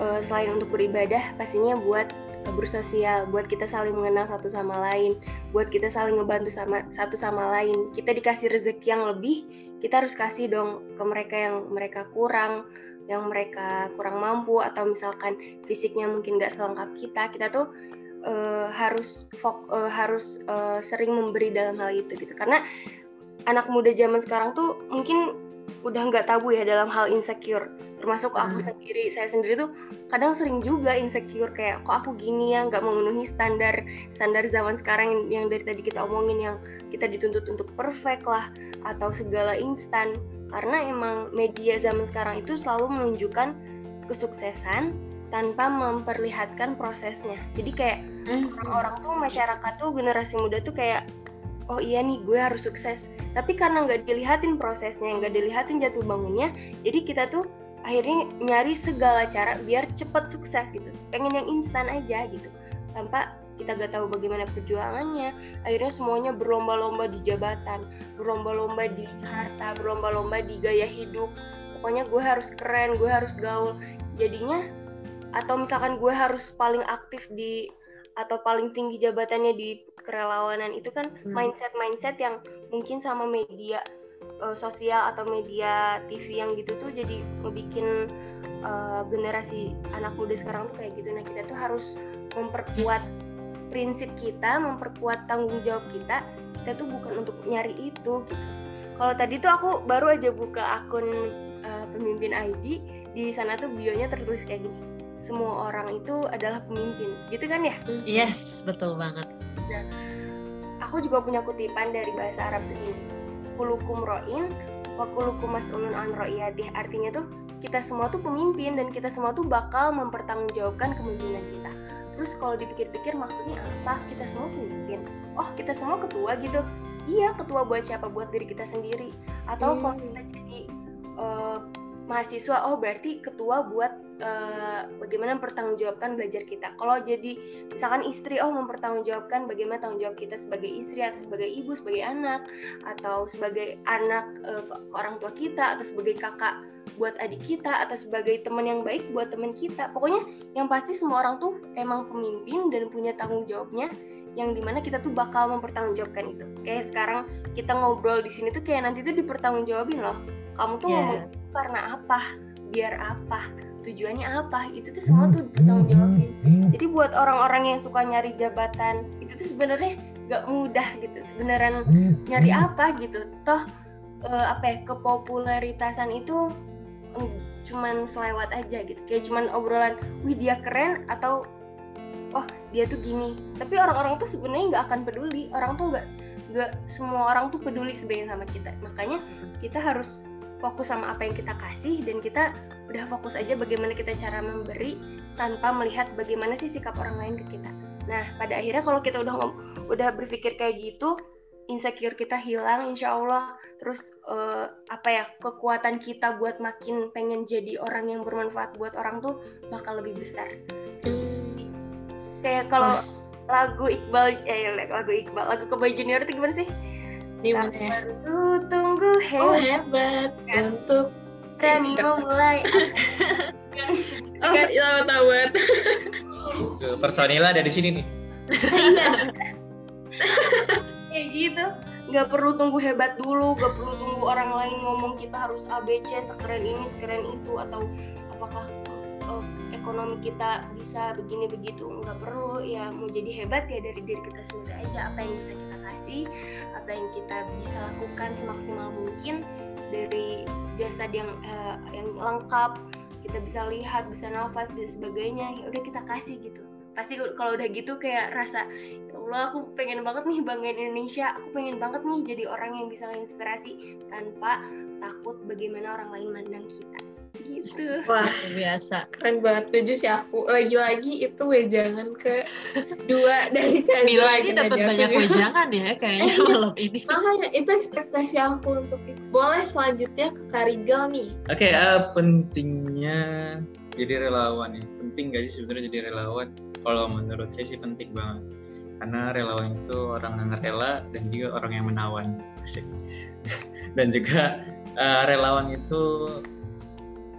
eh, selain untuk beribadah pastinya buat bersosial, buat kita saling mengenal satu sama lain, buat kita saling ngebantu sama satu sama lain. Kita dikasih rezeki yang lebih, kita harus kasih dong ke mereka yang mereka kurang yang mereka kurang mampu atau misalkan fisiknya mungkin nggak selengkap kita kita tuh eh, harus fok, eh, harus eh, sering memberi dalam hal itu gitu karena anak muda zaman sekarang tuh mungkin udah nggak tabu ya dalam hal insecure. Termasuk aku Hmm. sendiri saya sendiri tuh kadang sering juga insecure kayak kok aku gini ya nggak memenuhi standar standar zaman sekarang yang, yang dari tadi kita omongin yang kita dituntut untuk perfect lah atau segala instan. Karena emang media zaman sekarang itu selalu menunjukkan kesuksesan tanpa memperlihatkan prosesnya. Jadi kayak orang-orang tuh masyarakat tuh generasi muda tuh kayak oh iya nih gue harus sukses. Tapi karena nggak dilihatin prosesnya nggak dilihatin jatuh bangunnya jadi kita tuh akhirnya nyari segala cara biar cepet sukses gitu. Pengen yang instan aja gitu tanpa kita gak tahu bagaimana perjuangannya. Akhirnya semuanya berlomba-lomba di jabatan berlomba-lomba di harta berlomba-lomba di gaya hidup. Pokoknya gue harus keren gue harus gaul. Jadinya atau misalkan gue harus paling aktif di atau paling tinggi jabatannya di kerelawanan itu kan Hmm. mindset mindset yang mungkin sama media eh, sosial atau media TV yang gitu tuh jadi ngebikin eh, generasi anak muda sekarang tuh kayak gitu. Nah kita tuh harus memperkuat prinsip kita memperkuat tanggung jawab kita. Kita tuh bukan untuk nyari itu gitu. Kalau tadi tuh aku baru aja buka akun eh, pemimpin ID di sana tuh bionya tertulis kayak gini semua orang itu adalah pemimpin. Gitu kan ya? Yes betul banget. Aku juga punya kutipan dari bahasa Arab tuh ini kulukum ro'in wa kulukum mas'ulun an ro'iyatih. Artinya tuh kita semua tuh pemimpin dan kita semua tuh bakal mempertanggungjawabkan kepemimpinan kita. Terus kalau dipikir-pikir maksudnya apa? Kita semua pemimpin. Oh kita semua ketua gitu? Iya ketua buat siapa? Buat diri kita sendiri. Atau kalau Hmm. kita jadi eh, mahasiswa oh berarti ketua buat eh, bagaimana mempertanggungjawabkan belajar kita. Kalau jadi misalkan istri oh mempertanggungjawabkan bagaimana tanggung jawab kita sebagai istri atau sebagai ibu sebagai anak atau sebagai anak ke ke orang tua kita atau sebagai kakak buat adik kita atau sebagai teman yang baik buat teman kita. Pokoknya yang pasti semua orang tuh emang pemimpin dan punya tanggung jawabnya yang di mana kita tuh bakal mempertanggungjawabkan itu. Kayak sekarang kita ngobrol di sini tuh kayak nanti tuh dipertanggungjawabin loh. Kamu tuh ngomong Yes. itu karena apa? Biar apa tujuannya apa? Itu tuh semua tuh dipertanggungjawabin jadi buat orang-orang yang suka nyari jabatan itu tuh sebenarnya gak mudah gitu. Beneran nyari apa gitu. Toh eh, apa ya kepopuleritasan itu mm, cuman selewat aja gitu. Kayak cuman obrolan wih dia keren atau oh dia tuh gini. Tapi orang-orang tuh sebenarnya nggak akan peduli. Orang tuh nggak nggak semua orang tuh peduli sebenarnya sama kita. Makanya kita harus fokus sama apa yang kita kasih dan kita udah fokus aja bagaimana kita cara memberi tanpa melihat bagaimana sih sikap orang lain ke kita nah pada akhirnya kalau kita udah udah berpikir kayak gitu insecure kita hilang insya Allah terus uh, apa ya kekuatan kita buat makin pengen jadi orang yang bermanfaat buat orang tuh bakal lebih besar hmm. kayak kalau lagu Iqbal eh lagu Iqbal lagu Kebay Junior itu gimana sih di mana ya? Baru tunggu hebat, oh, hebat kan? untuk dan memulai oh. tahu tahu banget personila ada di sini nih. Iya. Kayak gitu. Nggak perlu tunggu hebat dulu nggak perlu tunggu orang lain ngomong kita harus ABC sekeren ini sekeren itu atau apakah ekonomi kita bisa begini begitu nggak perlu ya mau jadi hebat ya dari diri kita sendiri aja. Apa yang bisa kita kasih apa yang kita bisa lakukan semaksimal mungkin dari jasad yang uh, yang lengkap kita bisa lihat bisa nafas dan sebagainya ya udah kita kasih gitu. Pasti kalau udah gitu kayak rasa ya Allah aku pengen banget nih banggain Indonesia aku pengen banget nih jadi orang yang bisa menginspirasi tanpa takut bagaimana orang lain mandang kita gitu. Wah. Biasa. Keren banget. Tujuh sih aku. Lagi-lagi itu wejangan ke dua dari kalian Mila lagi dapat banyak wejangan ya kayaknya malam ini. Makanya itu ekspektasi aku untuk itu. Boleh selanjutnya ke Karigal nih. Oke okay, uh, pentingnya jadi relawan ya. Penting gak sih sebenarnya jadi relawan? Kalau menurut saya sih penting banget. Karena relawan itu orang yang rela dan juga orang yang menawan. Dan juga uh, relawan itu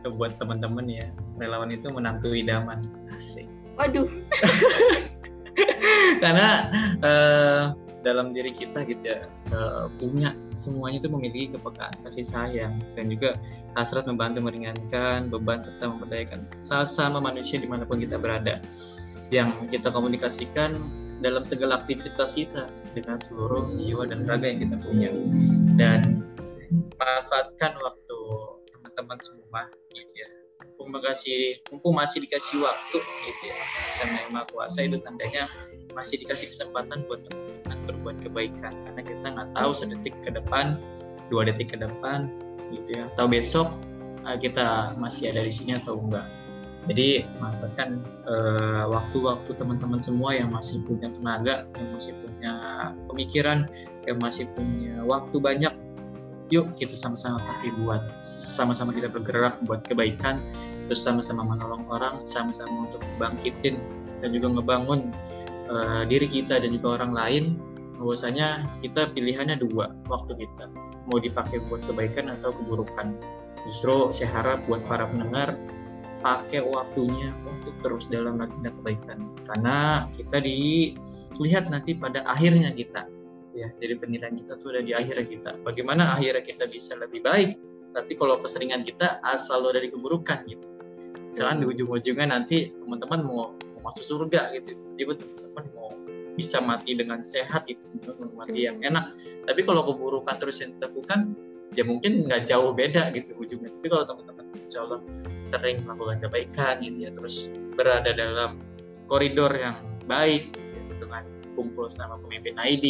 buat teman-teman ya. Relawan itu menantu idaman. Asik. Waduh. Karena uh, dalam diri kita gitu ya uh, punya semuanya itu memiliki kepekaan kasih sayang dan juga hasrat membantu meringankan beban serta memberdayakan sesama manusia di mana pun kita berada. Yang kita komunikasikan dalam segala aktivitas kita dengan seluruh jiwa dan raga yang kita punya. Dan manfaatkan waktu teman-teman semua gitu ya. Mumpung masih mumpung masih dikasih waktu gitu ya. Sama yang maha kuasa itu tandanya masih dikasih kesempatan buat teman-teman berbuat kebaikan. Karena kita nggak tahu sedetik ke depan dua detik ke depan gitu ya. Atau besok eh, kita masih ada di sini atau enggak. Jadi manfaatkan uh, waktu-waktu teman-teman semua yang masih punya tenaga, yang masih punya pemikiran, yang masih punya waktu banyak. Yuk kita sama-sama pakai buat sama-sama kita bergerak buat kebaikan, terus sama-sama menolong orang, sama-sama untuk bangkitin dan juga ngebangun uh, diri kita dan juga orang lain. Bahwasanya kita pilihannya dua waktu kita. Mau dipakai buat kebaikan atau keburukan. Justru saya harap buat para pendengar pakai waktunya untuk terus dalam agenda kebaikan. Karena kita dilihat nanti pada akhirnya kita. Ya jadi penilaian kita tuh ada di akhirnya kita. Bagaimana akhirnya kita bisa lebih baik tapi kalau keseringan kita asal dari keburukan gitu. Misalnya di ujung-ujungnya nanti teman-teman mau, mau masuk surga gitu. Tiba teman-teman mau bisa mati dengan sehat itu mati yang enak. Tapi kalau keburukan terus yang dilakukan ya mungkin nggak jauh beda gitu ujungnya. Tapi kalau teman-teman insya Allah sering melakukan kebaikan gitu ya terus berada dalam koridor yang baik kumpul sama pemimpin ID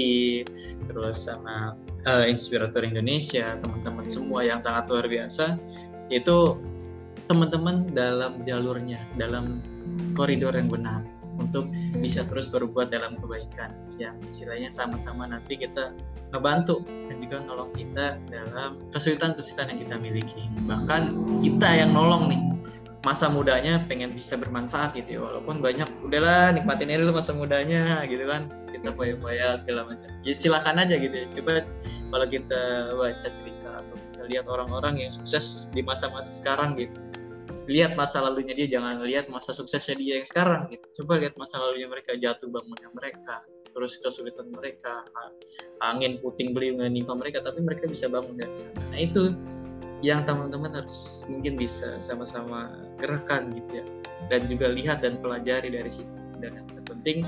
terus sama uh, inspirator Indonesia teman-teman semua yang sangat luar biasa itu teman-teman dalam jalurnya dalam koridor yang benar untuk bisa terus berbuat dalam kebaikan. Yang istilahnya sama-sama nanti kita ngebantu dan juga nolong kita dalam kesulitan-kesulitan yang kita miliki. Bahkan kita yang nolong nih masa mudanya pengen bisa bermanfaat gitu ya walaupun banyak udahlah nikmatin aja dulu masa mudanya gitu kan kita poya-poya segala macam. Ya silakan aja gitu ya. Coba kalau kita baca cerita atau kita lihat orang-orang yang sukses di masa-masa sekarang gitu. Lihat masa lalunya dia jangan lihat masa suksesnya dia yang sekarang gitu. Coba lihat masa lalunya mereka jatuh bangunnya mereka terus kesulitan mereka angin puting beliung menimpa mereka tapi mereka bisa bangun dari sana. Nah itu yang teman-teman harus mungkin bisa sama-sama gerakan gitu ya. Dan juga lihat dan pelajari dari situ. Dan yang terpenting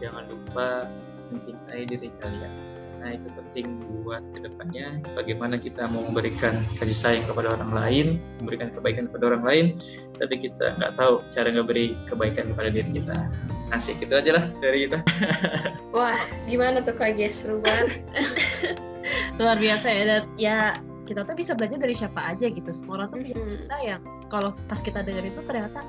jangan lupa mencintai diri kalian Nah itu penting buat ke depannya bagaimana kita mau memberikan kasih sayang kepada orang lain, memberikan kebaikan kepada orang lain, tapi kita nggak tahu cara ngeberi kebaikan kepada diri kita. Asik gitu aja lah dari kita. Wah, gimana tuh Kak Ges? Seru banget. luar biasa ya dan ya kita tuh bisa belajar dari siapa aja gitu semua orang tuh punya Mhm. cerita yang kalau pas kita denger itu ternyata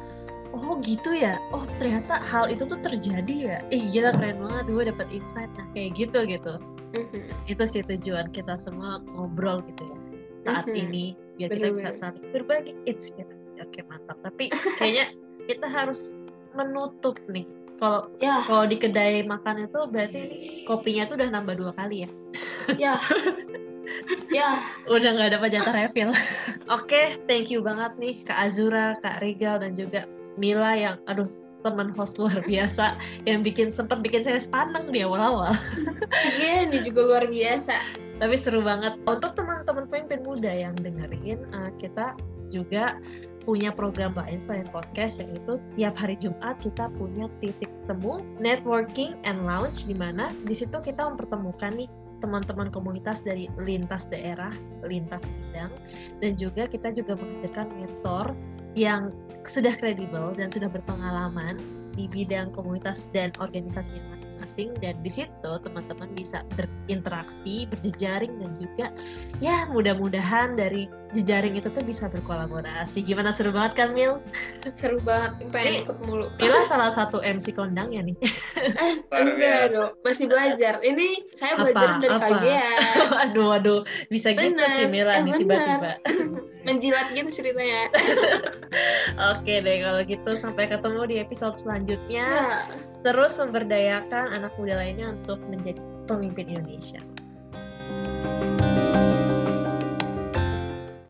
oh gitu ya? Oh ternyata hal itu tuh terjadi ya? Ih gila keren banget. Gue dapet insight nah kayak gitu gitu. Mhm. itu sih tujuan kita semua ngobrol gitu ya saat Mhm. ini. Biar kita bisa Bener-bener. saling berbagi. Inspirasi oke mantap tapi kayaknya kita harus menutup nih. Kalau Ya, kalau di kedai makan itu berarti ini kopinya tuh udah nambah dua kali ya? Ya. ya, udah nggak dapat jatah refill. Oke, thank you banget nih Kak Azura, Kak Regal dan juga Mila yang aduh teman host luar biasa yang bikin sempat bikin saya sepaneng di awal-awal. iya ini juga luar biasa. Tapi seru banget. Untuk teman-teman pemimpin muda yang dengerin, eh, kita juga punya program lain selain podcast yaitu tiap hari Jumat kita punya titik temu networking and lounge di mana di situ kita mempertemukan nih teman-teman komunitas dari lintas daerah, lintas bidang dan juga kita juga menghadirkan mentor yang sudah kredibel dan sudah berpengalaman di bidang komunitas dan organisasinya masing-masing dan di situ teman-teman bisa berinteraksi, berjejaring dan juga ya mudah-mudahan dari jejaring itu tuh bisa berkolaborasi. Gimana seru banget kan Mil? Seru banget, pengen Ini- ikut mulu. Mila salah satu MC kondang ya nih. Eh, enggak biasa. dong, masih belajar. Ini saya Apa? belajar dari Apa? kagean. waduh waduh bisa gitu Bener, sih Mila eh, nih tiba-tiba. Menjilat gitu ceritanya. Oke deh kalau gitu sampai ketemu di episode selanjutnya. Ya, Terus memberdayakan anak muda lainnya untuk menjadi pemimpin Indonesia.